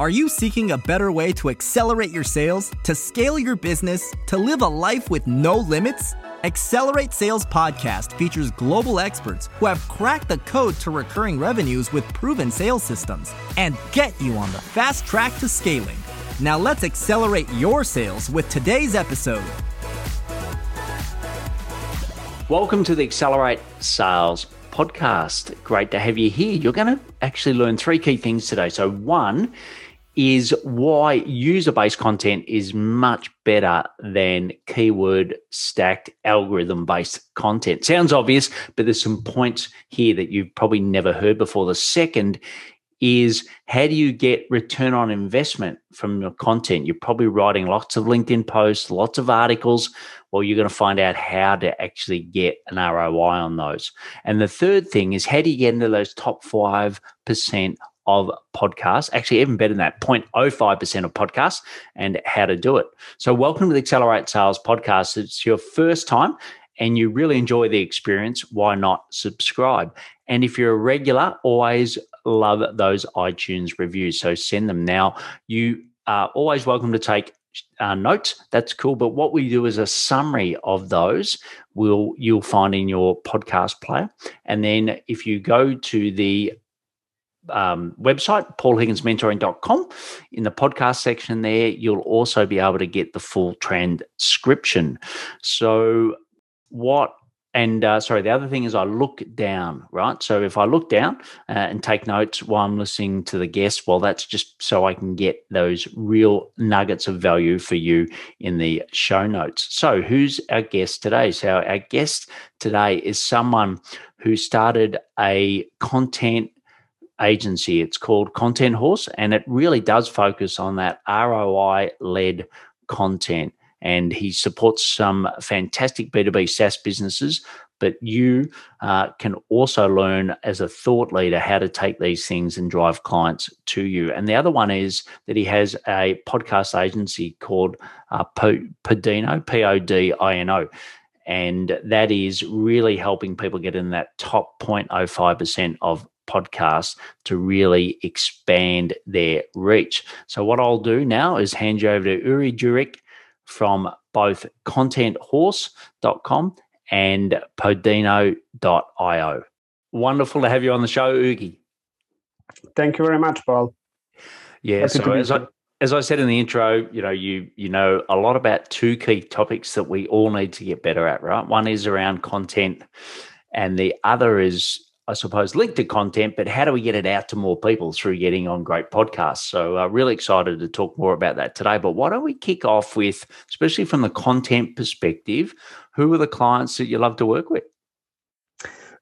Are you seeking a better way to accelerate your sales, to scale your business, to live a life with no limits? Accelerate Sales Podcast features global experts who have cracked the code to recurring revenues with proven sales systems and get you on the fast track to scaling. Now let's accelerate your sales with today's episode. Welcome to the Accelerate Sales podcast. Great to have you here. You're going to actually learn three key things today. So, one is why user based content is much better than keyword stacked algorithm based content. Sounds obvious, but there's some points here that you've probably never heard before. The second is how do you get return on investment from your content? You're probably writing lots of LinkedIn posts, lots of articles. Well, you're going to find out how to actually get an ROI on those. And the third thing is how do you get into those top 5% of podcasts, actually even better than that, 0.05% of podcasts and how to do it. So welcome to the Accelerate Sales podcast. It's your first time and you really enjoy the experience, why not subscribe? And if you're a regular, always love those iTunes reviews. So send them now. You are always welcome to take uh, notes. That's cool. But what we do is a summary of those. Will you'll find in your podcast player, and then if you go to the um, website, paulhigginsmentoring.com. In the podcast section there, you'll also be able to get the full transcription. So, what and uh, sorry, the other thing is I look down, right? So if I look down uh, and take notes while I'm listening to the guest, well, that's just so I can get those real nuggets of value for you in the show notes. So who's our guest today? So our guest today is someone who started a content agency. It's called Content Horse, and it really does focus on that ROI led content. And he supports some fantastic B2B SaaS businesses. But you uh, can also learn as a thought leader how to take these things and drive clients to you. And the other one is that he has a podcast agency called uh, Podino, P O D I N O and that is really helping people get in that top 0.05% of podcasts to really expand their reach. So, what I'll do now is hand you over to Uri Juric from both contenthorse.com and podino.io. Wonderful to have you on the show, Ugi. Thank you very much, Paul. Yeah, Happy so as I, as I said in the intro, you know, you you know a lot about two key topics that we all need to get better at, right? One is around content, and the other is I suppose, linked to content, but how do we get it out to more people through getting on great podcasts? So, uh, really excited to talk more about that today. But why don't we kick off with, especially from the content perspective, who are the clients that you love to work with?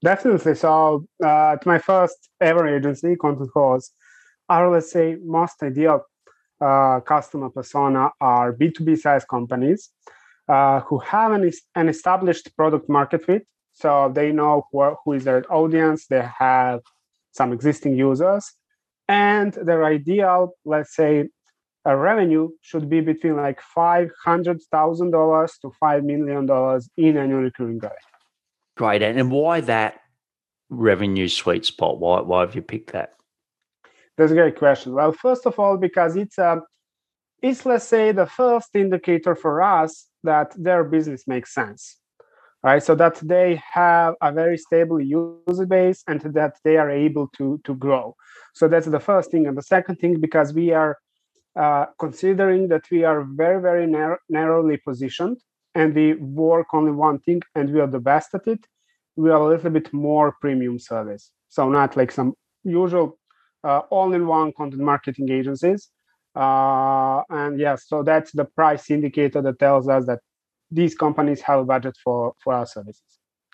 Definitely. So, uh, my first ever agency, Content Horse, our, let's say, most ideal uh, customer persona are B2B SaaS companies uh, who have an, an established product market fit so they know who, who is their audience, they have some existing users, and their ideal, let's say, a revenue should be between like five hundred thousand dollars to five million dollars in annual recurring revenue. Great, and why that revenue sweet spot? Why why have you picked that? That's a great question. Well, first of all, because it's a um, it's let's say the first indicator for us that their business makes sense right so that they have a very stable user base and that they are able to to grow. So that's the first thing. And the second thing because we are uh, considering that we are very very narrow, narrowly positioned and we work only one thing and we are the best at it we are a little bit more premium service. So not like some usual uh, all-in-one content marketing agencies. Uh, and yes so that's the price indicator that tells us that these companies have a budget for for our services.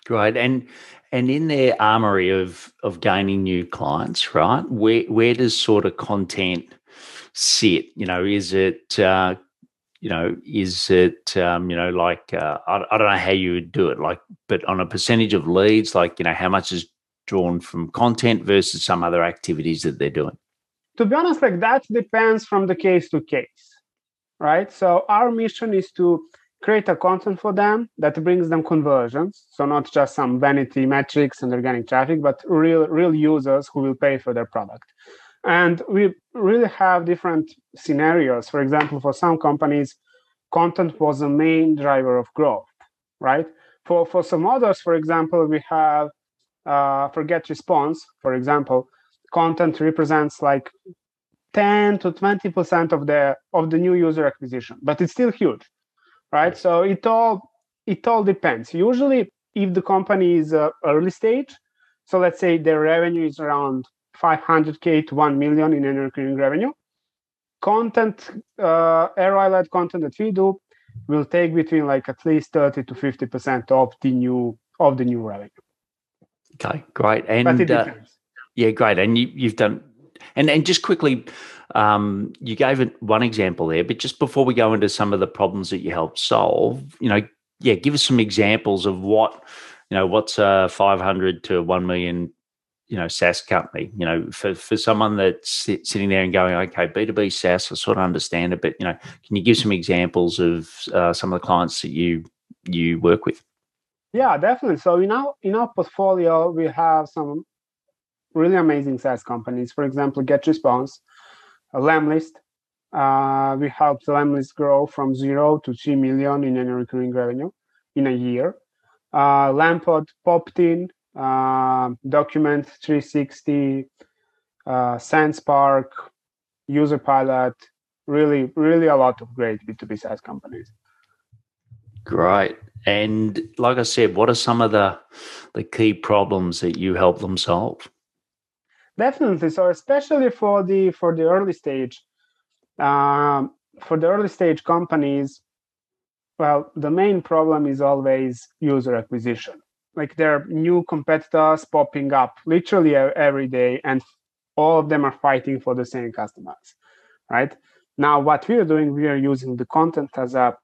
Great, and and in their armory of of gaining new clients, right? Where where does sort of content sit? You know, is it uh, you know, is it um, you know like uh, I, I don't know how you would do it, like, but on a percentage of leads, like you know, how much is drawn from content versus some other activities that they're doing? To be honest, like that depends from the case to case, right? So our mission is to create a content for them that brings them conversions so not just some vanity metrics and organic traffic but real real users who will pay for their product And we really have different scenarios. For example, for some companies, content was the main driver of growth, right? For for some others, for example, we have uh, for response, for example, content represents like 10 to 20 percent of the of the new user acquisition, but it's still huge, right? So it all it all depends. Usually, if the company is uh, early stage, so let's say their revenue is around 500k to 1 million in annual recurring revenue, content uh, ROI-led content that we do will take between like at least 30 to 50 percent of the new of the new revenue. Okay, great. And uh, yeah, great. And you, you've done and and just quickly, um, you gave it one example there, but just before we go into some of the problems that you helped solve, you know, yeah, give us some examples of what you know what's a 500 to 1 million you know SaaS company. You know, for for someone that's sitting there and going, okay, B two B SaaS, I sort of understand it, but you know, can you give some examples of uh, some of the clients that you you work with? Yeah, definitely. So in our in our portfolio, we have some really amazing SaaS companies. For example, Get Response, Lemlist. Uh, we helped Lemlist grow from zero to three million in annual recurring revenue in a year. Uh, Lampod, Poptin, uh, Document 360, uh, Sendspark, UserPilot, really, really a lot of great B2B SaaS companies. Great. And like I said, what are some of the the key problems that you help them solve? Definitely. So especially for the for the early stage, um, for the early stage companies, well, the main problem is always user acquisition like there are new competitors popping up literally every day and all of them are fighting for the same customers right now what we are doing we are using the content as a,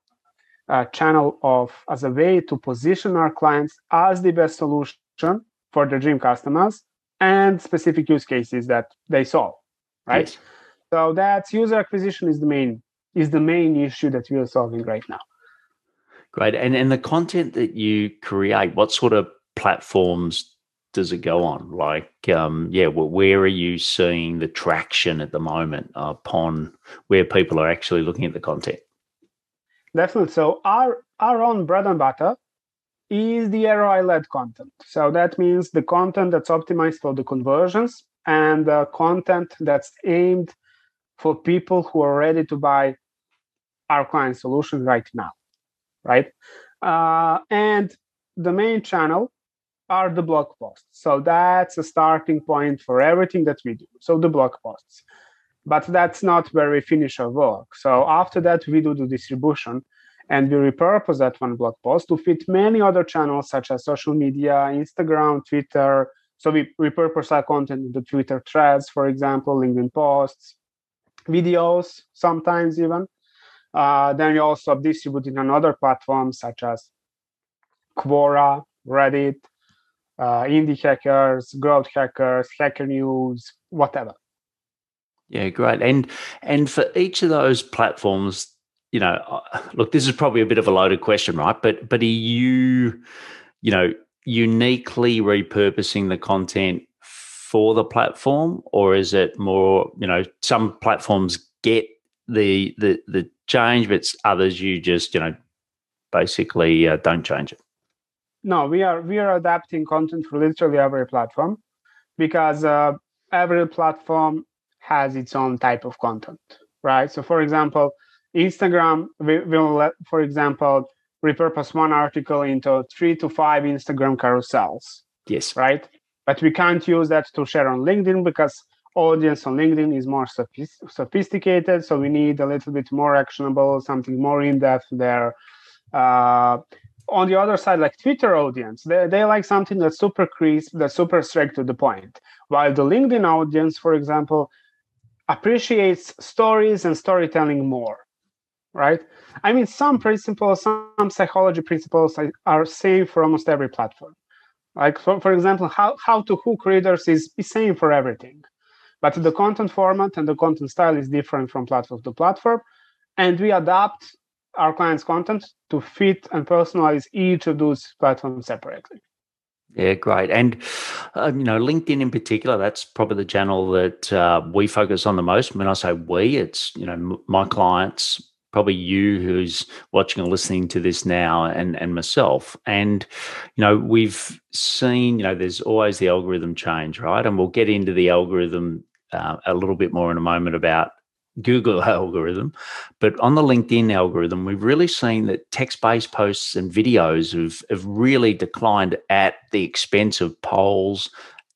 a channel of as a way to position our clients as the best solution for their dream customers and specific use cases that they solve right yes. so that's user acquisition is the main is the main issue that we are solving right now Great. And and the content that you create, what sort of platforms does it go on? Like, um, yeah, well, where are you seeing the traction at the moment upon where people are actually looking at the content? Definitely. So our our own bread and butter is the ROI-led content. So that means the content that's optimized for the conversions and the content that's aimed for people who are ready to buy our client solution right now right? Uh, and the main channel are the blog posts. So that's a starting point for everything that we do. So the blog posts. But that's not where we finish our work. So after that, we do the distribution and we repurpose that one blog post to fit many other channels such as social media, Instagram, Twitter. So we repurpose our content into Twitter threads, for example, LinkedIn posts, videos, sometimes even. Uh, then we also distribute it on other platforms such as Quora, Reddit, uh, Indie Hackers, Growth Hackers, Hacker News, whatever. Yeah, great. And and for each of those platforms, you know, uh, look, this is probably a bit of a loaded question, right? But but are you, you know, uniquely repurposing the content for the platform, or is it more, you know, some platforms get the the the change, but others you just you know basically uh, don't change it. No, we are we are adapting content for literally every platform because uh, every platform has its own type of content, right? So, for example, Instagram we will let, for example, repurpose one article into three to five Instagram carousels. Yes. Right. But we can't use that to share on LinkedIn because audience on LinkedIn is more sophisticated, so we need a little bit more actionable, something more in depth there. Uh, on the other side, like Twitter audience, they, they like something that's super crisp, that's super straight to the point. While the LinkedIn audience, for example, appreciates stories and storytelling more, right? I mean, some principles, some psychology principles are same for almost every platform. Like, for, for example, how, how to hook readers is, is same for everything. But the content format and the content style is different from platform to platform. And we adapt our clients' content to fit and personalize each of those platforms separately. Yeah, great. And, uh, you know, LinkedIn in particular, that's probably the channel that uh, we focus on the most. When I say we, it's, you know, my clients, probably you who's watching and listening to this now and, and myself. And, you know, we've seen, you know, there's always the algorithm change, right? And we'll get into the algorithm uh, a little bit more in a moment about Google algorithm, but on the LinkedIn algorithm, we've really seen that text based posts and videos have, have really declined at the expense of polls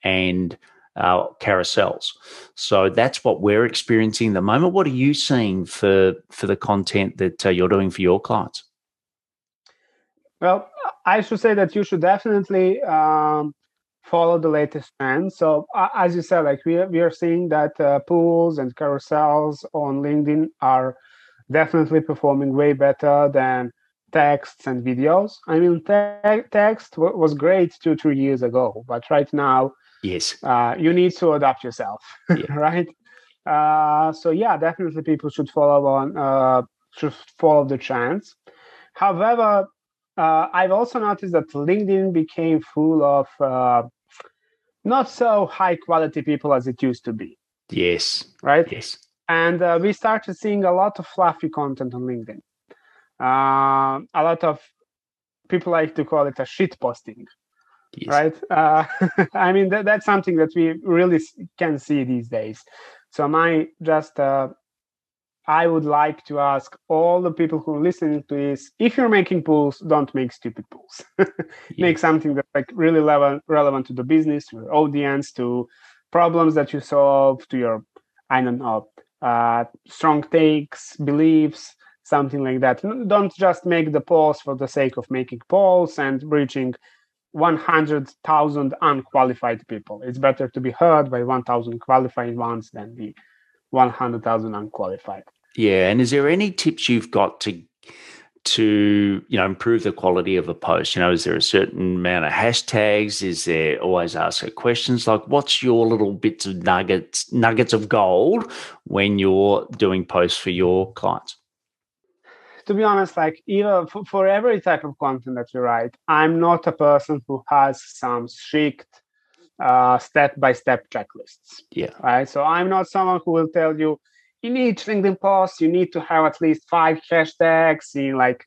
and uh, carousels. So that's what we're experiencing at the moment. What are you seeing for, for the content that uh, you're doing for your clients? Well, I should say that you should definitely um, follow the latest trends. So uh, as you said, like we are, we are seeing that uh, polls and carousels on LinkedIn are definitely performing way better than texts and videos. I mean, te- text w- was great two three years ago, but right now, yes, uh, you need to adapt yourself, yeah. right? Uh, so yeah, definitely people should follow on uh, should follow the trends. However, uh, I've also noticed that LinkedIn became full of uh, not so high quality people as it used to be. Yes. Right? Yes. And uh, we started seeing a lot of fluffy content on LinkedIn. Uh, a lot of people like to call it a shit posting. Right? Uh, I mean, that, that's something that we really can see these days. So, my just uh, I would like to ask all the people who are listening to this: if you're making pools, don't make stupid pools. make something that's like really relevant, relevant to the business, to your audience, to problems that you solve, to your I don't know, uh, strong takes, beliefs, something like that. Don't just make the polls for the sake of making polls and reaching 100,000 unqualified people. It's better to be heard by 1,000 qualified ones than be 100,000 unqualified. Yeah, and is there any tips you've got to to you know improve the quality of a post? You know, is there a certain amount of hashtags? Is there always ask questions like what's your little bits of nuggets nuggets of gold when you're doing posts for your clients? To be honest, like even for, for every type of content that you write, I'm not a person who has some strict uh, step-by-step checklists. Yeah. Right. So I'm not someone who will tell you in each LinkedIn post you need to have at least five hashtags. In like,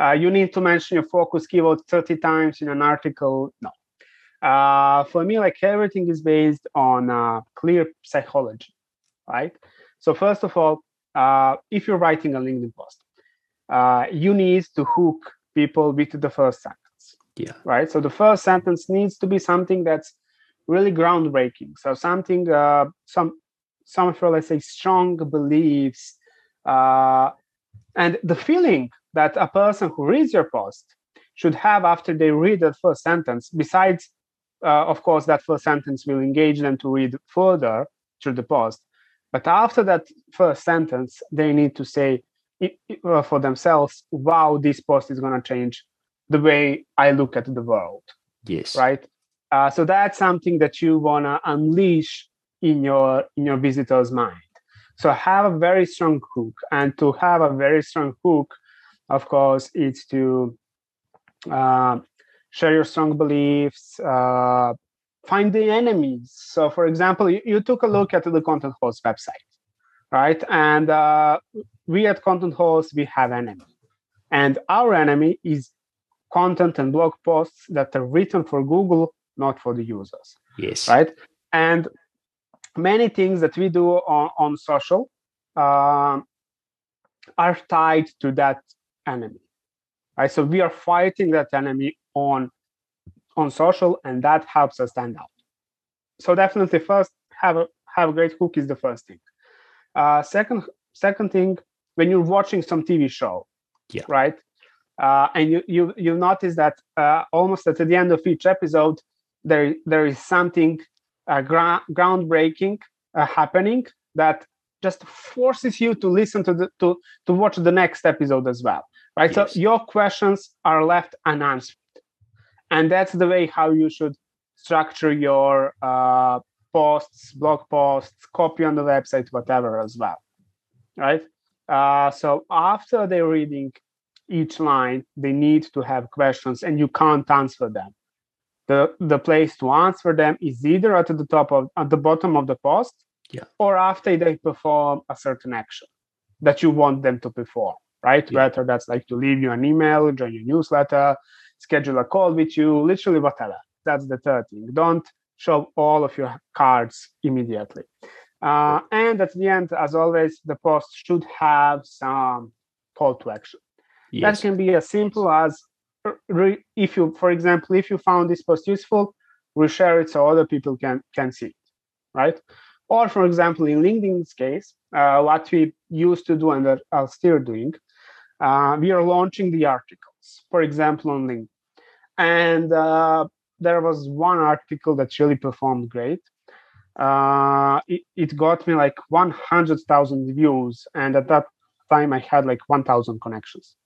uh, you need to mention your focus keyword 30 times in an article. No. Uh, for me, like everything is based on uh, clear psychology, right? So first of all, uh, if you're writing a LinkedIn post, uh, you need to hook people with the first sentence. Yeah. Right. So the first sentence needs to be something that's really groundbreaking. So something, uh, some, some of your let's say strong beliefs, uh, and the feeling that a person who reads your post should have after they read that first sentence. Besides, uh, of course, that first sentence will engage them to read further through the post. But after that first sentence, they need to say uh, for themselves, "Wow, this post is going to change the way I look at the world." Yes. Right. Uh, so that's something that you want to unleash in your in your visitor's mind. So have a very strong hook, and to have a very strong hook, of course, it's to uh, share your strong beliefs, uh, find the enemies. So, for example, you, you, took a look at the Content Horse website, right? And uh, we at Content Horse we have enemy, and our enemy is content and blog posts that are written for Google not for the users. Yes. Right. And many things that we do on, on social uh, are tied to that enemy. Right. So we are fighting that enemy on on social, and that helps us stand out. So definitely, first have a have a great hook is the first thing. Uh, second second thing, when you're watching some TV show, yeah. right, uh, and you you you notice that uh, almost at the end of each episode, there there is something uh, gra- groundbreaking uh, happening that just forces you to listen to the to to watch the next episode as well right yes. so your questions are left unanswered and that's the way how you should structure your uh, posts blog posts copy on the website whatever as well right? Uh, so after they're reading each line they need to have questions and you can't answer them. The the place to answer them is either at the top of at the bottom of the post yeah. or after they perform a certain action that you want them to perform right? Yeah. whether that's like to leave you an email join your newsletter schedule a call with you literally whatever. That's the third thing. Don't show all of your cards immediately uh, and at the end as always the post should have some call to action yes. that can be as simple as re- if you, for example, if you found this post useful, reshare it so other people can can see it, right? Or for example, in LinkedIn's case, uh, what we used to do and are still doing, uh, we are launching the articles, for example, on LinkedIn. And uh, there was one article that really performed great. Uh, it, it got me like 100,000 views, and at that time I had like 1,000 connections.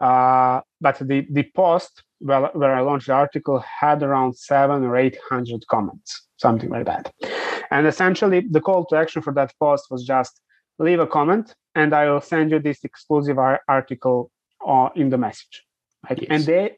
Uh, but the, the post where, where I launched the article had around seven or 800 comments, something like that. And essentially, the call to action for that post was just leave a comment and I will send you this exclusive ar- article uh, in the message. Right? Yes. And they,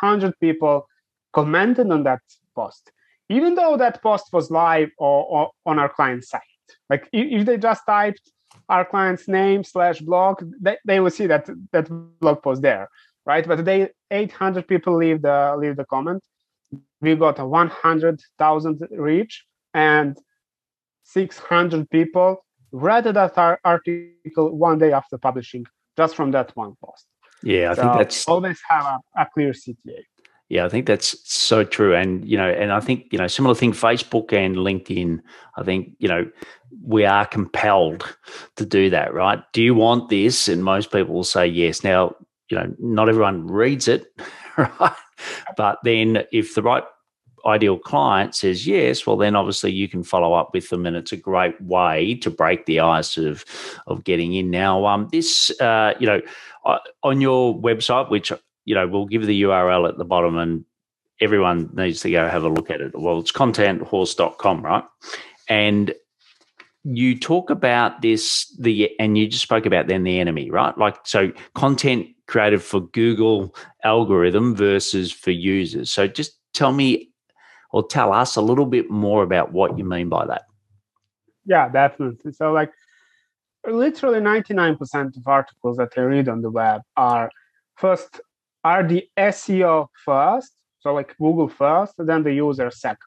100 people commented on that post, even though that post was live or, or on our client site. Like if, if they just typed our client's name slash blog, they, they will see that that blog post there, right? But they 800 people leave the leave the comment. We got a 100,000 reach and 600 people read that our article one day after publishing just from that one post. Yeah, I so think that's always have a, a clear CTA. Yeah, I think that's so true. And, you know, and I think, you know, similar thing, Facebook and LinkedIn, I think, you know, we are compelled to do that, right? Do you want this? And most people will say yes. Now, you know, not everyone reads it, right? But then if the right ideal client says yes, well, then obviously you can follow up with them, and it's a great way to break the ice of of getting in. Now, um, this, uh, you know, uh, on your website, which you know, we'll give the URL at the bottom and everyone needs to go have a look at it. Well, it's contenthorse.com, right? And you talk about this, the and you just spoke about then the enemy, right? Like so content created for Google algorithm versus for users. So just tell me or tell us a little bit more about what you mean by that. Yeah, definitely. So like literally 99% of articles that I read on the web are first are the SEO first, so like Google first, then the user second.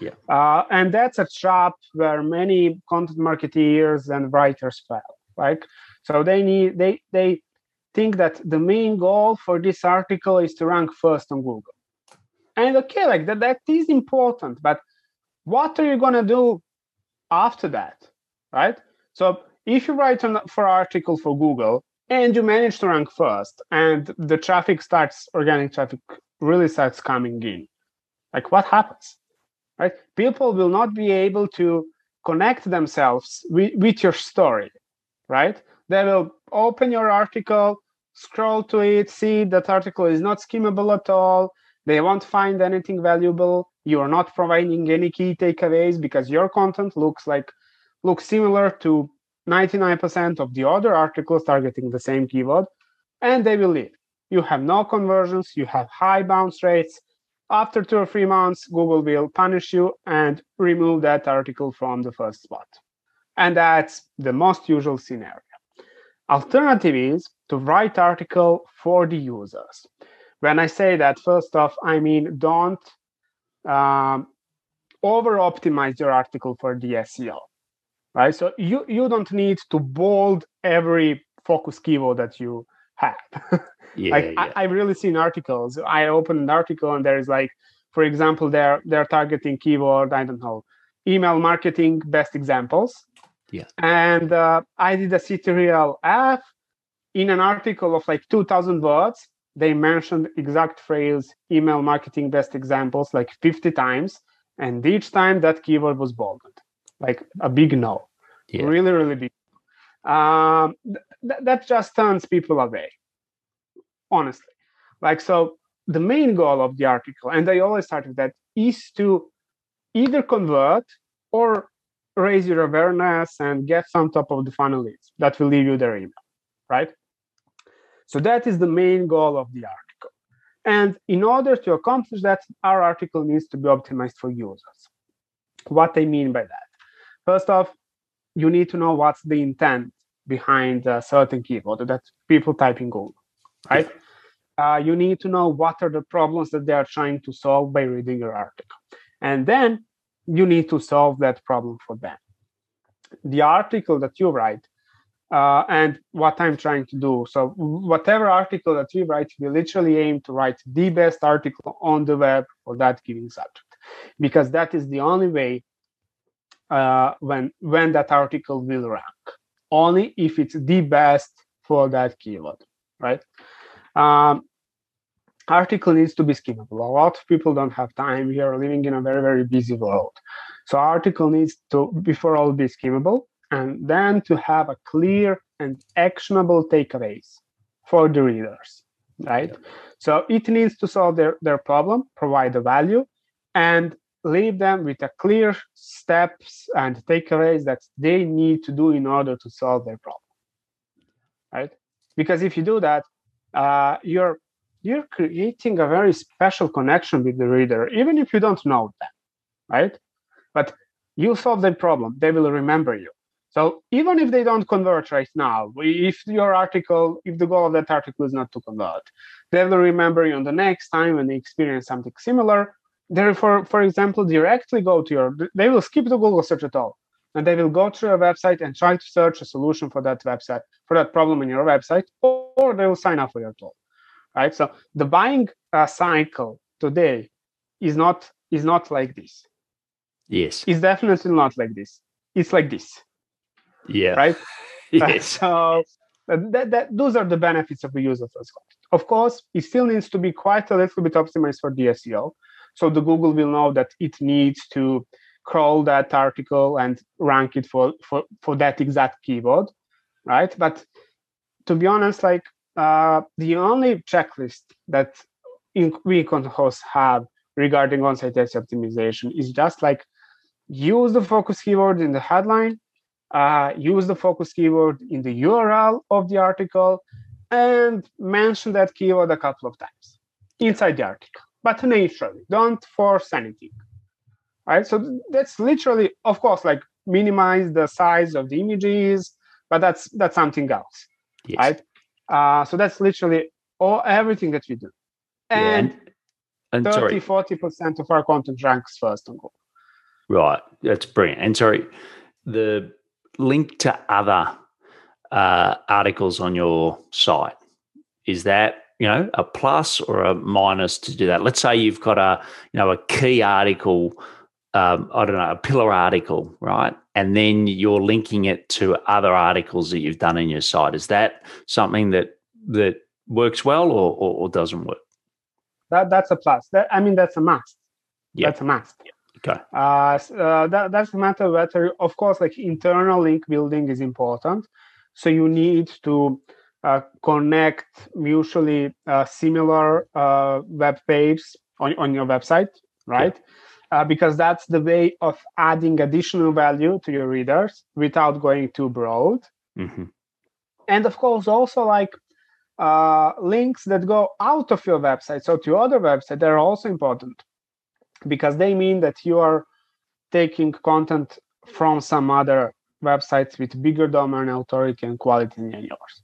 Yeah. Uh, and that's a trap where many content marketeers and writers fail, right? So they need they they think that the main goal for this article is to rank first on Google. And okay, like that that is important, but what are you gonna do after that, right? So if you write an, for article for Google, and you manage to rank first and the traffic starts organic traffic really starts coming in. Like what happens right? People will not be able to connect themselves with, with your story right? They will open your article scroll to it see that article is not skimmable at all. They won't find anything valuable. You are not providing any key takeaways because your content looks like looks similar to 99% of the other articles targeting the same keyword, and they will leave. You have no conversions, you have high bounce rates. After two or three months, Google will punish you and remove that article from the first spot. And that's the most usual scenario. Alternative is to write article for the users. When I say that, first off, I mean don't um, over optimize your article for the SEO right? So you you don't need to bold every focus keyword that you have. yeah, like yeah. I, have really seen articles. I open an article and there's like, for example, they're they're targeting keyword. I don't know, email marketing best examples. Yeah. And uh, I did a CTRL F in an article of like 2,000 words. They mentioned exact phrase email marketing best examples like 50 times, and each time that keyword was bolded like a big no yeah. really really big um, th- that just turns people away honestly like so the main goal of the article and i always start with that is to either convert or raise your awareness and get some top of the funnel leads that will leave you their email right so that is the main goal of the article And in order to accomplish that, our article needs to be optimized for users. What I mean by that? First off, you need to know what's the intent behind a certain keyword that people type in Google, right? Uh, you need to know what are the problems that they are trying to solve by reading your article. And then you need to solve that problem for them. The article that you write uh, and what I'm trying to do. So, whatever article that we write, we literally aim to write the best article on the web for that given subject, because that is the only way uh, when when that article will rank. Only if it's the best for that keyword, right? Um, article needs to be skimmable. A lot of people don't have time. We are living in a very very busy world, so article needs to before all be skimmable and then to have a clear and actionable takeaways for the readers right yeah. so it needs to solve their, their problem provide the value and leave them with a clear steps and takeaways that they need to do in order to solve their problem right because if you do that uh, you're you're creating a very special connection with the reader even if you don't know them right but you solve their problem they will remember you so even if they don't convert right now, if your article, if the goal of that article is not to convert, they will remember you on the next time when they experience something similar. Therefore, for example, directly go to your, they will skip the Google search at all. And they will go to your website and try to search a solution for that website, for that problem in your website, or they will sign up for your tool. Right. So the buying uh, cycle today is not is not like this. Yes. It's definitely not like this. It's like this yeah. Right. yes. So that, that those are the benefits of the use of those content. Of course, it still needs to be quite a little bit optimized for the SEO. So the Google will know that it needs to crawl that article and rank it for for, for that exact keyword, right? But to be honest, like uh, the only checklist that in, we can host have regarding on-site SEO optimization is just like use the focus keyword in the headline uh, use the focus keyword in the URL of the article, and mention that keyword a couple of times inside the article, but naturally. Don't force anything. Right. So that's literally, of course, like minimize the size of the images, but that's that's something else. Yes. Right. Uh, so that's literally all everything that we do. And, yeah, and, and 30, 40% of our content ranks first on Google. Right. That's brilliant. And sorry, the link to other uh, articles on your site. Is that you know a plus or a minus to do that? Let's say you've got a you know a key article. Um, I don't know, a pillar article, right? And then you're linking it to other articles that you've done in your site. Is that something that that works well or, or, or doesn't work? That that's a plus. That I mean, that's a must. Yeah. That's a must. Yeah. Okay. Uh, uh, that, that's a matter of whether, of course, like internal link building is important. So you need to uh, connect mutually uh, similar uh, web pages on, on your website, right? Yeah. Uh, because that's the way of adding additional value to your readers without going too broad. Mm-hmm. And of course, also like uh, links that go out of your website, so to other websites, they're also important because they mean that you are taking content from some other websites with bigger domain authority and quality than yours.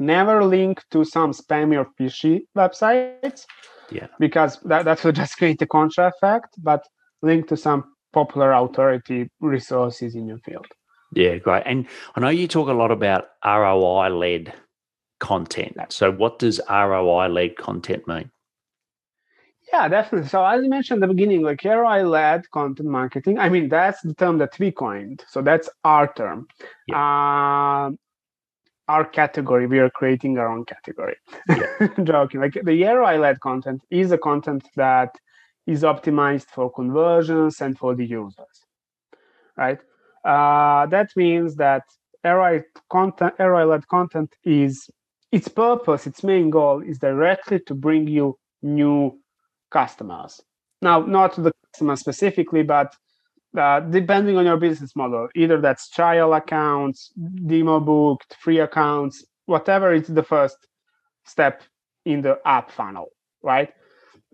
Never link to some spammy or fishy websites. Yeah. Because that, that will just create a contra effect, but link to some popular authority resources in your field. Yeah, great. And I know you talk a lot about ROI led content. So, what does ROI led content mean? Yeah, definitely. So as I mentioned at the beginning, like ROI-led content marketing, I mean, that's the term that we coined. So that's our term. Yeah. Uh, our category. We are creating our own category. Yeah. Joking. Like the ROI-led content is a content that is optimized for conversions and for the users. Right? Uh, that means that ROI content, ROI-led content is its purpose, its main goal is directly to bring you new customers. Now, not the customer specifically, but uh, depending on your business model, either that's trial accounts, demo booked, free accounts, whatever is the first step in the app funnel, right?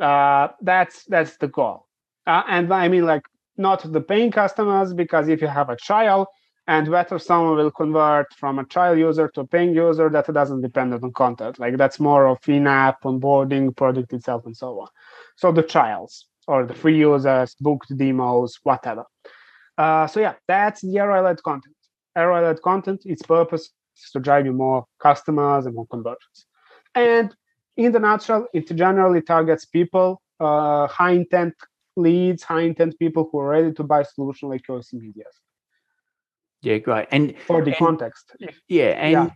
Uh, that's that's the goal. Uh, and I mean, like not the paying customers, because if you have a trial and whether someone will convert from a trial user to a paying user, that doesn't depend on content. Like that's more of in-app onboarding, product itself, and so on. So the trials or the free users, booked demos, whatever. Uh, so yeah, that's the ROI-led content. ROI-led content, its purpose is to drive you more customers and more conversions. And in the nutshell, it generally targets people, uh, high intent leads, high intent people who are ready to buy solution like yours Media. Yeah, great. And for the and, context. Yeah, and yeah.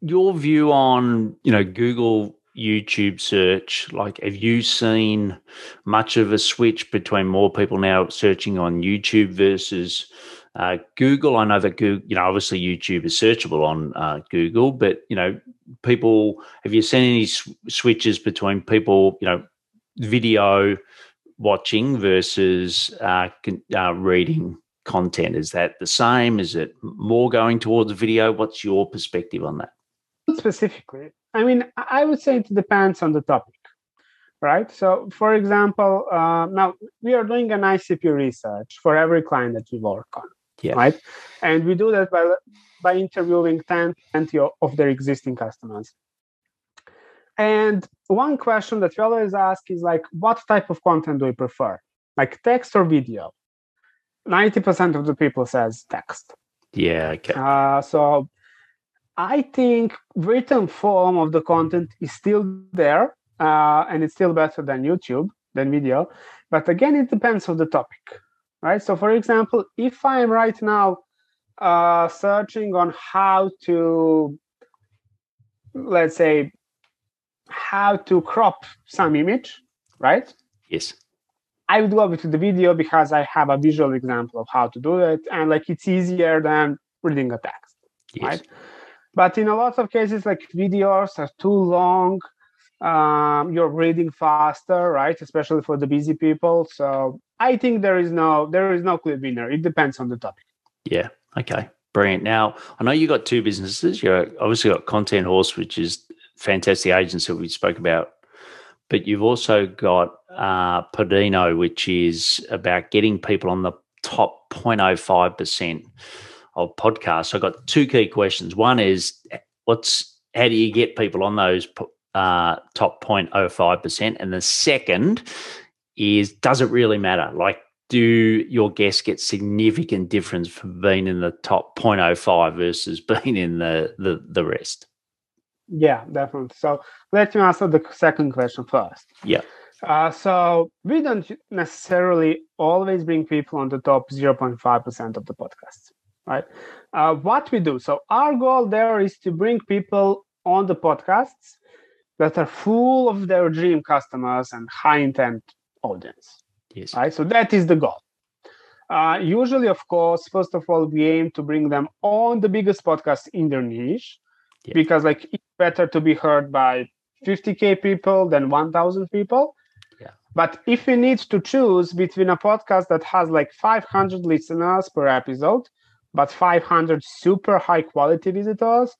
your view on you know Google YouTube search, like have you seen much of a switch between more people now searching on YouTube versus uh, Google? I know that Google, you know, obviously YouTube is searchable on uh, Google, but you know, people have you seen any sw- switches between people, you know, video watching versus uh, uh, reading content? Is that the same? Is it more going towards video? What's your perspective on that? Specifically, I mean, I would say it depends on the topic, right? So, for example, uh, now we are doing an ICP research for every client that we work on, yeah. right? And we do that by by interviewing 10, 20 of their existing customers. And one question that we always ask is like, what type of content do you prefer? Like text or video? 90% of the people says text. Yeah, okay. Uh, so I think written form of the content is still there, uh, and it's still better than YouTube, than video. But again, it depends on the topic, right? So, for example, if I'm right now uh, searching on how to, let's say, how to crop some image, right? Yes. I would go with the video because I have a visual example of how to do it, and like it's easier than reading a text, yes. right? But in a lot of cases, like videos are too long. Um, you're reading faster, right? Especially for the busy people. So I think there is no there is no clear winner. It depends on the topic. Yeah. Okay. Brilliant. Now I know you got two businesses. You obviously got Content Horse, which is fantastic agency we spoke about, but you've also got uh, Podino, which is about getting people on the top 0.05 percent of podcasts. So I got two key questions. One is what's how do you get people on those uh, top 0.05%? And the second is does it really matter? Like, do your guests get significant difference for being in the top 0.05 versus being in the, the, the rest? Yeah, definitely. So let me answer the second question first. Yeah. Uh, so we don't necessarily always bring people on the top 0.5% of the podcasts right? Uh, what we do. So our goal there is to bring people on the podcasts that are full of their dream customers and high intent audience. Yes. Right. So that is the goal. Uh, usually, of course, first of all, we aim to bring them on the biggest podcast in their niche, yeah. because like it's better to be heard by 50k people than 1,000 people. Yeah. But if we need to choose between a podcast that has like 500 listeners per episode but 500 super high quality visitors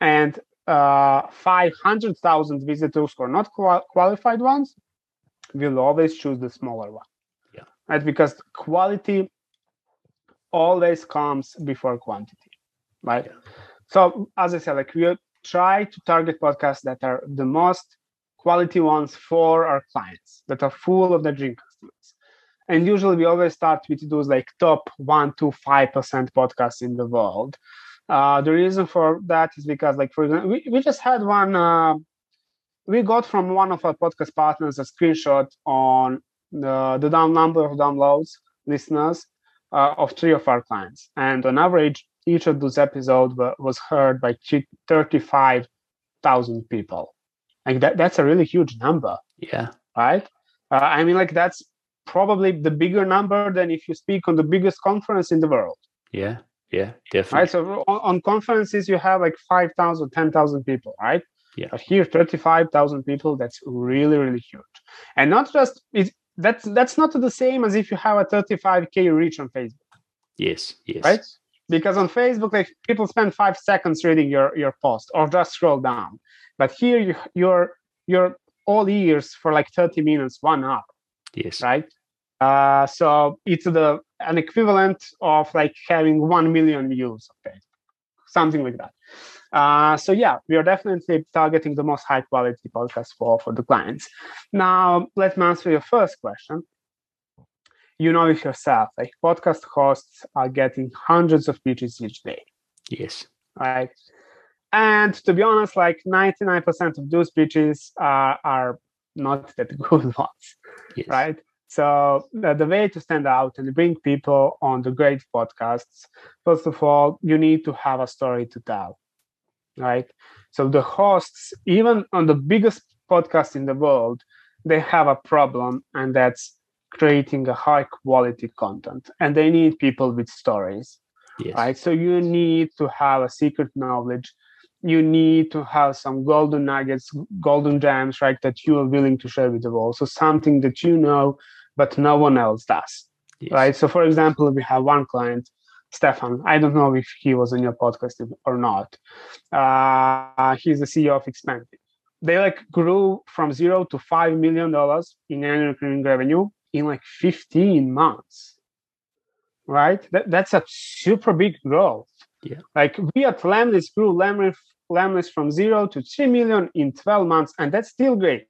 and uh, 500,000 visitors who are not qual- qualified ones, we'll always choose the smaller one. Yeah. Right? Because quality always comes before quantity. Right. Yeah. So as I said, like we try to target podcasts that are the most quality ones for our clients that are full of the dream customers and usually we always start with those like top one to five percent podcasts in the world. Uh, the reason for that is because like for example we, we just had one uh, we got from one of our podcast partners a screenshot on the, the down number of downloads listeners uh, of three of our clients. And on average each of those episodes was heard by 35000 people. Like that that's a really huge number. Yeah. Right? Uh, i mean like that's probably the bigger number than if you speak on the biggest conference in the world. Yeah, yeah, definitely. Right. So on, on conferences, you have like 5,000, 10,000 people, right? Yeah. But here, 35,000 people, that's really, really huge. And not just, it, that's, that's not the same as if you have a 35K reach on Facebook. Yes, yes. Right? Because on Facebook, like people spend five seconds reading your, your post or just scroll down. But here, you, you're, you're all ears for like 30 minutes, one hour. Yes. Right. Uh, so it's the an equivalent of like having one million views of Facebook, something like that. Uh, so yeah, we are definitely targeting the most high quality podcast for for the clients. Now let me answer your first question. You know it yourself, like podcast hosts are getting hundreds of pitches each day. Yes. Right. And to be honest, like 99% of those pitches are, are not that good ones. Yes. Right. So the, the way to stand out and bring people on the great podcasts, first of all, you need to have a story to tell, right? So the hosts, even on the biggest podcast in the world, they have a problem, and that's creating a high quality content, and they need people with stories, Yes. right? So you need to have a secret knowledge. You need to have some golden nuggets, golden gems, right? That you are willing to share with the world. So something that you know, but no one else does, Yes. right? So, for example, we have one client, Stefan. I don't know if he was on your podcast or not. Uh, he's the CEO of Expandi. They like grew from zero to five million dollars in annual recurring revenue in like 15 months. Right? That, that's a super big growth. Yeah. Like we at Lemlist grew Lemlist, Lemlist from zero to three million in 12 months, and that's still great.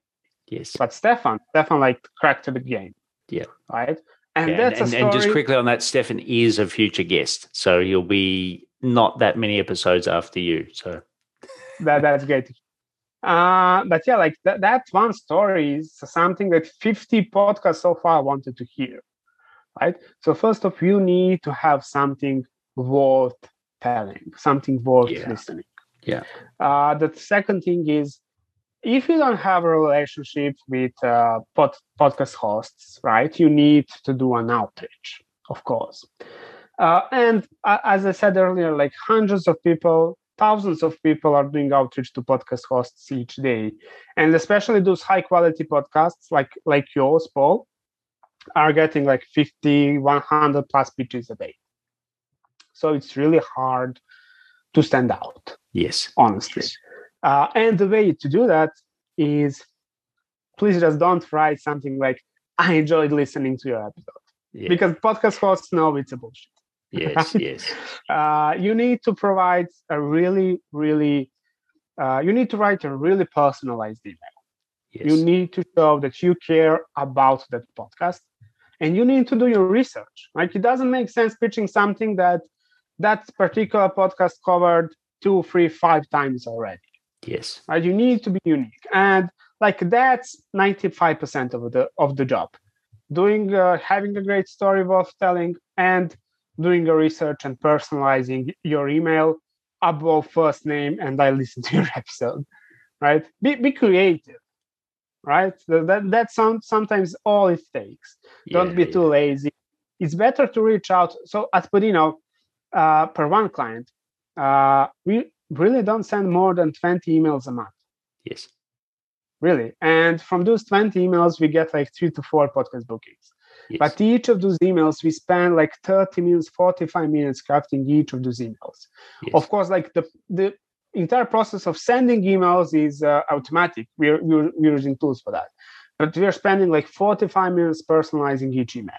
Yes. But Stefan, Stefan like cracked the game. Yeah. Right. And Yeah, that's and, a story. and just quickly on that, Stefan is a future guest, so he'll be not that many episodes after you. So that that's great. Uh, but yeah, like that, that one story is something that 50 podcasts so far wanted to hear, right? So first off, you need to have something worth telling, something worth Yeah. listening. Yeah. Uh, the second thing is, if you don't have a relationship with uh, pod, podcast hosts, right, you need to do an outreach, of course. Uh, and uh, as I said earlier, like hundreds of people, thousands of people are doing outreach to podcast hosts each day, and especially those high quality podcasts like like yours, Paul, are getting like 50, 100 plus pitches a day. So it's really hard to stand out yes, honestly. Uh, and the way to do that is please just don't write something like, I enjoyed listening to your episode. yeah. Because podcast hosts know it's a bullshit. yes, yes, Uh, you need to provide a really, really, uh, you need to write a really personalized email. yes, You need to show that you care about that podcast and you need to do your research. Like it doesn't make sense pitching something that that particular podcast covered two, three, five times already. yes, right? You need to be unique. And like that's 95% of the of the job. Doing uh, having a great story worth telling and doing the research and personalizing your email above first name and i listen to your episode. Right? Be, be creative. Right? That, that that's some, sometimes all it takes. Don't Yeah, be too lazy. It's better to reach out. So at Podino, uh, per one client uh, we really don't send more than 20 emails a month. Yes, really? And from those 20 emails we get like three to four podcast bookings. Yes, but each of those emails we spend like 30 minutes 45 minutes crafting each of those emails. Yes. of course like the the entire process of sending emails is uh, automatic. We're, we're we're using tools for that. But we're spending like 45 minutes personalizing each email.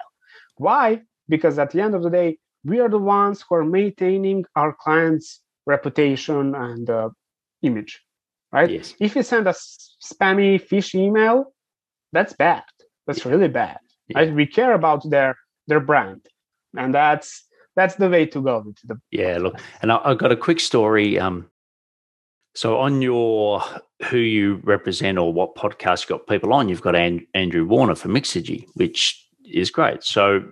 Why? Because at the end of the day we are the ones who are maintaining our clients reputation and uh, image right yes, if you send a spammy fish email that's bad that's really bad Yeah. right? we care about their their brand and that's that's the way to go with the yeah. Look, and I, I've got a quick story. Um, so on your who you represent or what podcast you got people on, you've got An- Andrew Warner for Mixergy, which is great. So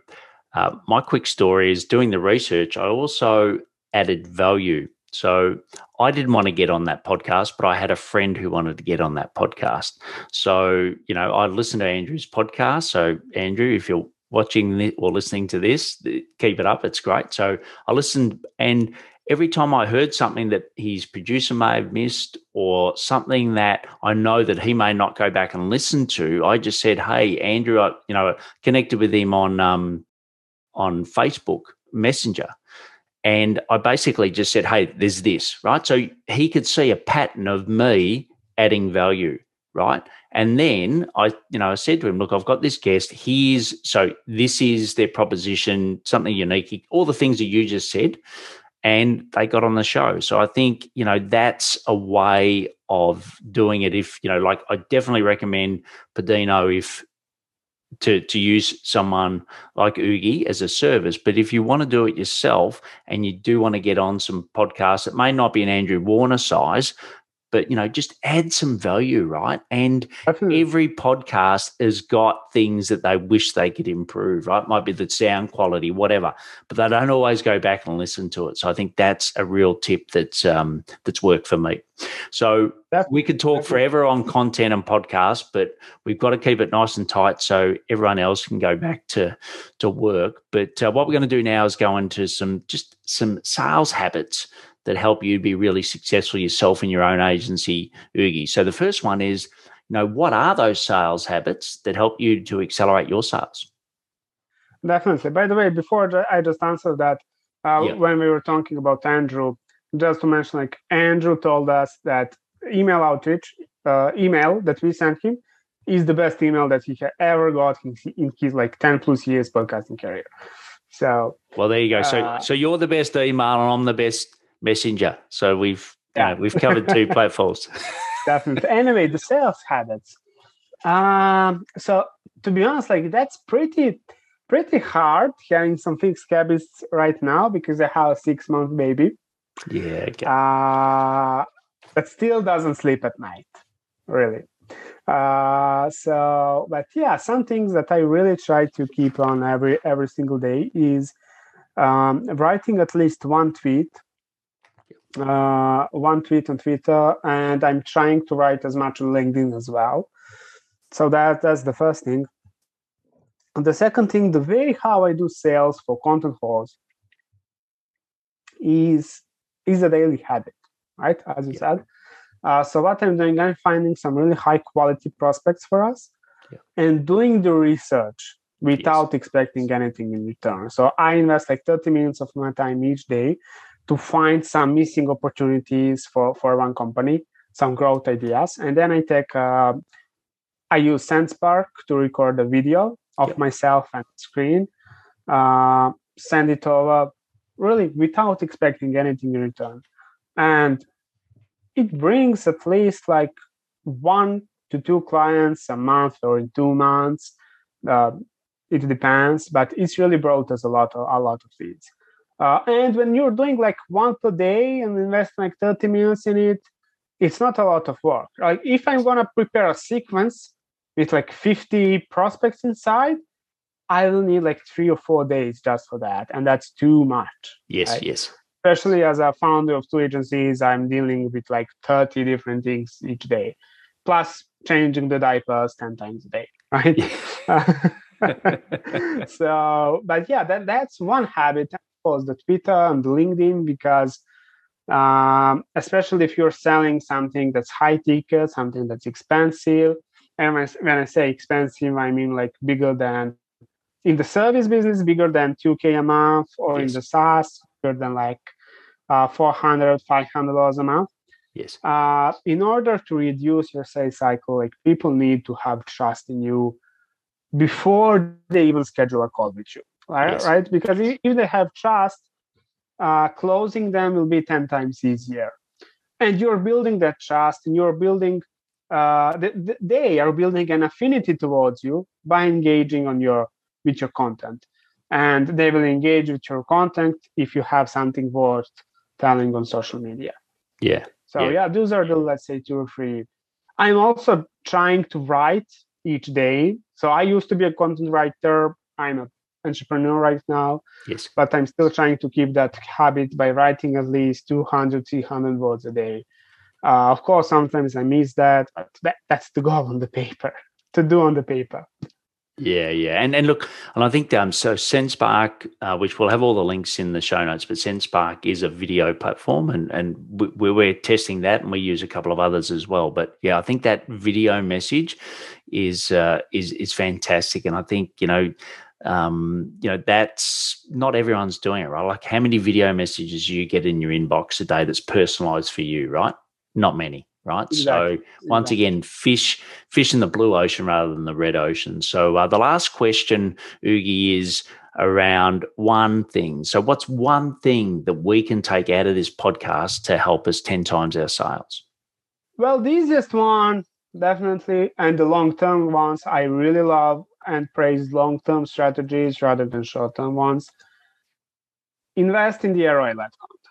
uh, my quick story is doing the research. I also added value. So I didn't want to get on that podcast, but I had a friend who wanted to get on that podcast. So you know, I listened to Andrew's podcast. So Andrew, if you're watching or listening to this, keep it up. It's great. So I listened, and every time I heard something that his producer may have missed or something that I know that he may not go back and listen to, I just said, "Hey, Andrew, I, you know, connected with him on um, on Facebook Messenger." And I basically just said, "Hey, there's this, right?" So he could see a pattern of me adding value, right? And then I, you know, I said to him, look, I've got this guest. Here's so this is their proposition, something unique, all the things that you just said. And they got on the show. So I think, you know, that's a way of doing it. If, you know, like I definitely recommend Podino if to to use someone like Oogie as a service. But if you want to do it yourself and you do want to get on some podcasts, it may not be an Andrew Warner size, but you know just add some value right? And Definitely. every podcast has got things that they wish they could improve right? Might be the sound quality whatever but they don't always go back and listen to it. So i think that's a real tip that's um, that's worked for me. So that's, we could talk forever on content and podcasts but we've got to keep it nice and tight so everyone else can go back to to work. But uh, what we're going to do now is go into some just some sales habits that help you be really successful yourself in your own agency, Oogie. So the first one is, you know, what are those sales habits that help you to accelerate your sales? Definitely. By the way, before I just answered that, uh, yeah. when we were talking about Andrew, just to mention, like Andrew told us that email outreach, uh, email that we sent him, is the best email that he ever got in, in his like 10 plus years podcasting career. So well, there you go. So uh, so you're the best email, and I'm the best Messenger. So we've yeah. You know, we've covered two platforms. Definitely. Anyway, the sales habits. Um, so to be honest, like that's pretty pretty hard having some fixed habits right now because I have a six month baby. Yeah. Okay. Uh, but still doesn't sleep at night, really. Uh, so, but yeah, some things that I really try to keep on every every single day is um, writing at least one tweet uh, one tweet on Twitter, and I'm trying to write as much on LinkedIn as well. So that that's the first thing. And the second thing, the way how I do sales for content calls is is a daily habit, right? As you yeah. said. Uh, so what I'm doing, I'm finding some really high quality prospects for us, yeah. and doing the research without yes. expecting anything in return. So I invest like 30 minutes of my time each day to find some missing opportunities for, for one company, some growth ideas. And then I take, uh, I use Sendspark to record a video of yep. myself and screen, uh, send it over really without expecting anything in return. And it brings at least like one to two clients a month or in two months. Uh, it depends, but it's really brought us a lot of, a lot of leads. Uh, and when you're doing like one per day and invest like 30 minutes in it, it's not a lot of work. Like if I'm gonna prepare a sequence with like 50 prospects inside, I will need like three or four days just for that, and that's too much. Yes, right? yes. Especially as a founder of two agencies, I'm dealing with like 30 different things each day, plus changing the diapers 10 times a day, right? so, but yeah, that, that's one habit course, the Twitter and the LinkedIn because um, especially if you're selling something that's high ticket, something that's expensive. And when I say expensive, I mean like bigger than in the service business, bigger than 2K a month, or yes. in the SaaS, bigger than like uh, 400 $500 a month. Yes. Uh, in order to reduce your sales cycle, like people need to have trust in you before they even schedule a call with you right? Yes. Right? Because if they have trust, uh, closing them will be 10 times easier. And you're building that trust and you're building, uh, they are building an affinity towards you by engaging on your with your content. And they will engage with your content if you have something worth telling on social media. Yeah. So yeah, yeah those are the let's say two or three. I'm also trying to write each day. So I used to be a content writer. I'm a entrepreneur right now. Yes. But I'm still trying to keep that habit by writing at least 200, 300 words a day. Uh, of course, sometimes I miss that, but that, that's the goal on the paper, to do on the paper. Yeah, yeah, and and look, and I think um, so. Sendspark, uh, which we'll have all the links in the show notes, but Sendspark is a video platform, and and we, we're testing that, and we use a couple of others as well. But yeah, I think that video message is uh, is is fantastic, and I think you know um, you know, that's not everyone's doing it, right? Like how many video messages you get in your inbox a day that's personalized for you, right? Not many. right? Exactly. So once exactly. again, fish fish in the blue ocean rather than the red ocean. So uh, the last question, Oogie, is around one thing. So what's one thing that we can take out of this podcast to help us 10 times our sales? Well, the easiest one, definitely, and the long term ones I really love and praise long term strategies rather than short term ones. Invest in the ROI led content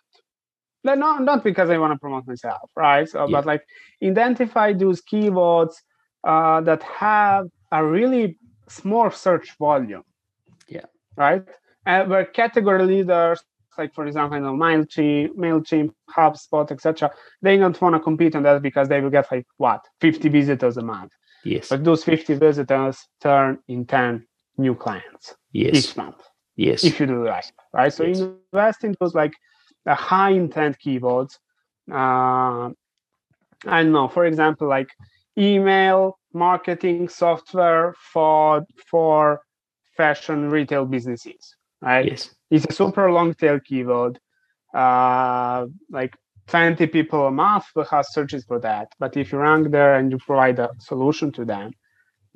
not not because I want to promote myself, right? So, yeah. but like identify those keywords uh, that have a really small search volume. Yeah. Right. And where category leaders, like for example, you know, Mailchimp, Mailchimp, HubSpot, etc., they don't want to compete on that because they will get like what 50 visitors a month. Yes. But those 50 visitors turn in 10 new clients yes. each month. Yes. If you do the right, right? So yes. invest in those like a high intent keywords. Uh, I don't know, for example, like email marketing software for for fashion retail businesses, right? Yes. It's a super long tail keyword. Uh, like 20 people a month will have searches for that. But if you rank there and you provide a solution to them,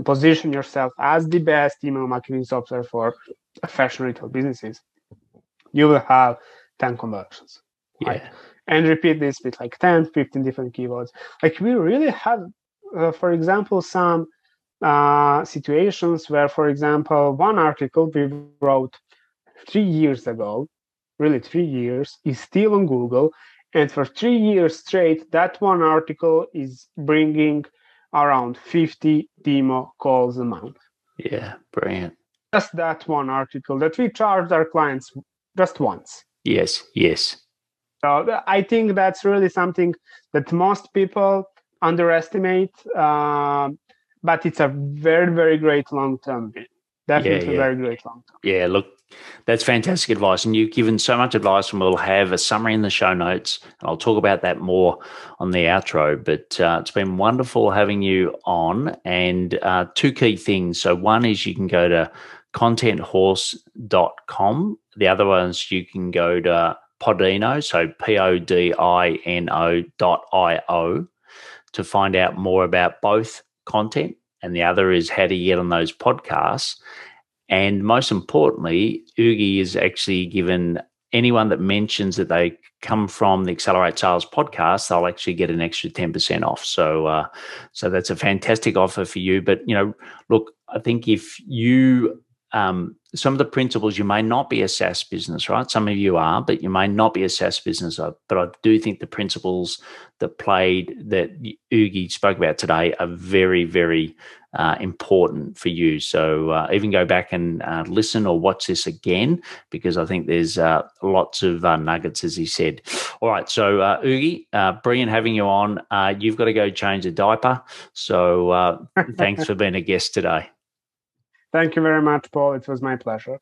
position yourself as the best email marketing software for fashion retail businesses, you will have 10 conversions. Yeah. Right? And repeat this with like 10, 15 different keywords. Like we really have, uh, for example, some uh, situations where, for example, one article we wrote three years ago, really three years, is still on Google. And for three years straight, that one article is bringing around 50 demo calls a month. Yeah, brilliant. Just that one article that we charged our clients just once. Yes, yes. So I think that's really something that most people underestimate, uh, but it's a very, very great long term. Definitely yeah, yeah. very great long term. Yeah, look, that's fantastic advice. And you've given so much advice, and we'll have a summary in the show notes. And I'll talk about that more on the outro. But uh, it's been wonderful having you on. And uh, two key things. So, one is you can go to contenthorse.com. The other ones you can go to Podino, so P O D I N O dot I O, to find out more about both content. And the other is how to get on those podcasts. And most importantly, Oogie is actually given anyone that mentions that they come from the Accelerate Sales podcast, they'll actually get an extra 10% off. So, uh, so that's a fantastic offer for you. But, you know, look, I think if you um, some of the principles you may not be a SaaS business, right? Some of you are, but you may not be a SaaS business. Uh, but I do think the principles that played that Oogie spoke about today are very, very uh, important for you. So uh, even go back and uh, listen or watch this again because I think there's uh, lots of uh, nuggets, as he said. All right, so uh, Oogie, brilliant having you on. you've got to go change a diaper. So thanks for being a guest today. Thank you very much, Paul. It was my pleasure.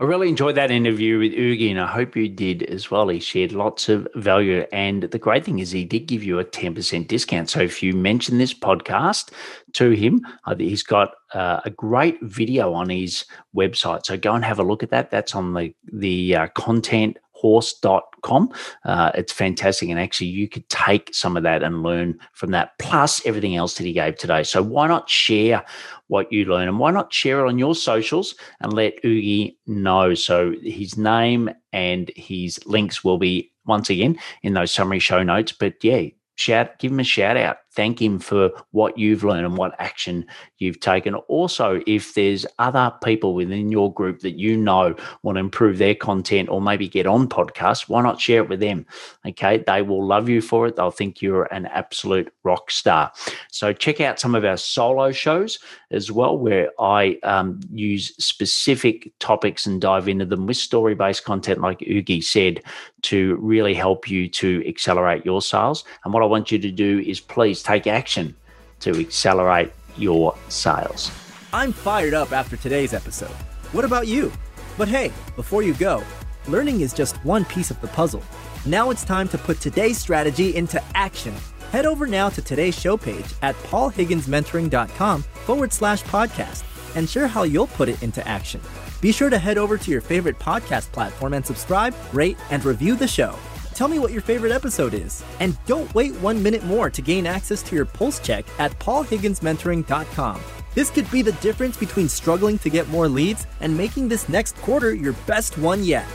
I really enjoyed that interview with Ugi, and I hope you did as well. He shared lots of value. And the great thing is, he did give you a 10% discount. So if you mention this podcast to him, he's got uh, a great video on his website. So go and have a look at that. That's on the, the uh, content horse.com. Uh, it's fantastic. And actually, you could take some of that and learn from that, plus everything else that he gave today. So, why not share what you learn and why not share it on your socials and let Oogie know? So, his name and his links will be once again in those summary show notes. But yeah, shout, give him a shout out thank him for what you've learned and what action you've taken. Also, if there's other people within your group that you know want to improve their content or maybe get on podcasts, why not share it with them? Okay, they will love you for it. They'll think you're an absolute rock star. So check out some of our solo shows as well, where I um, use specific topics and dive into them with story based content, like Oogie said, to really help you to accelerate your sales. And what I want you to do is please take action to accelerate your sales. I'm fired up after today's episode. What about you? But hey, before you go, learning is just one piece of the puzzle. Now it's time to put today's strategy into action. Head over now to today's show page at paulhigginsmentoring.com forward slash podcast and share how you'll put it into action. Be sure to head over to your favorite podcast platform and subscribe, rate, and review the show. Tell me what your favorite episode is. And don't wait one minute more to gain access to your pulse check at paulhigginsmentoring.com. This could be the difference between struggling to get more leads and making this next quarter your best one yet.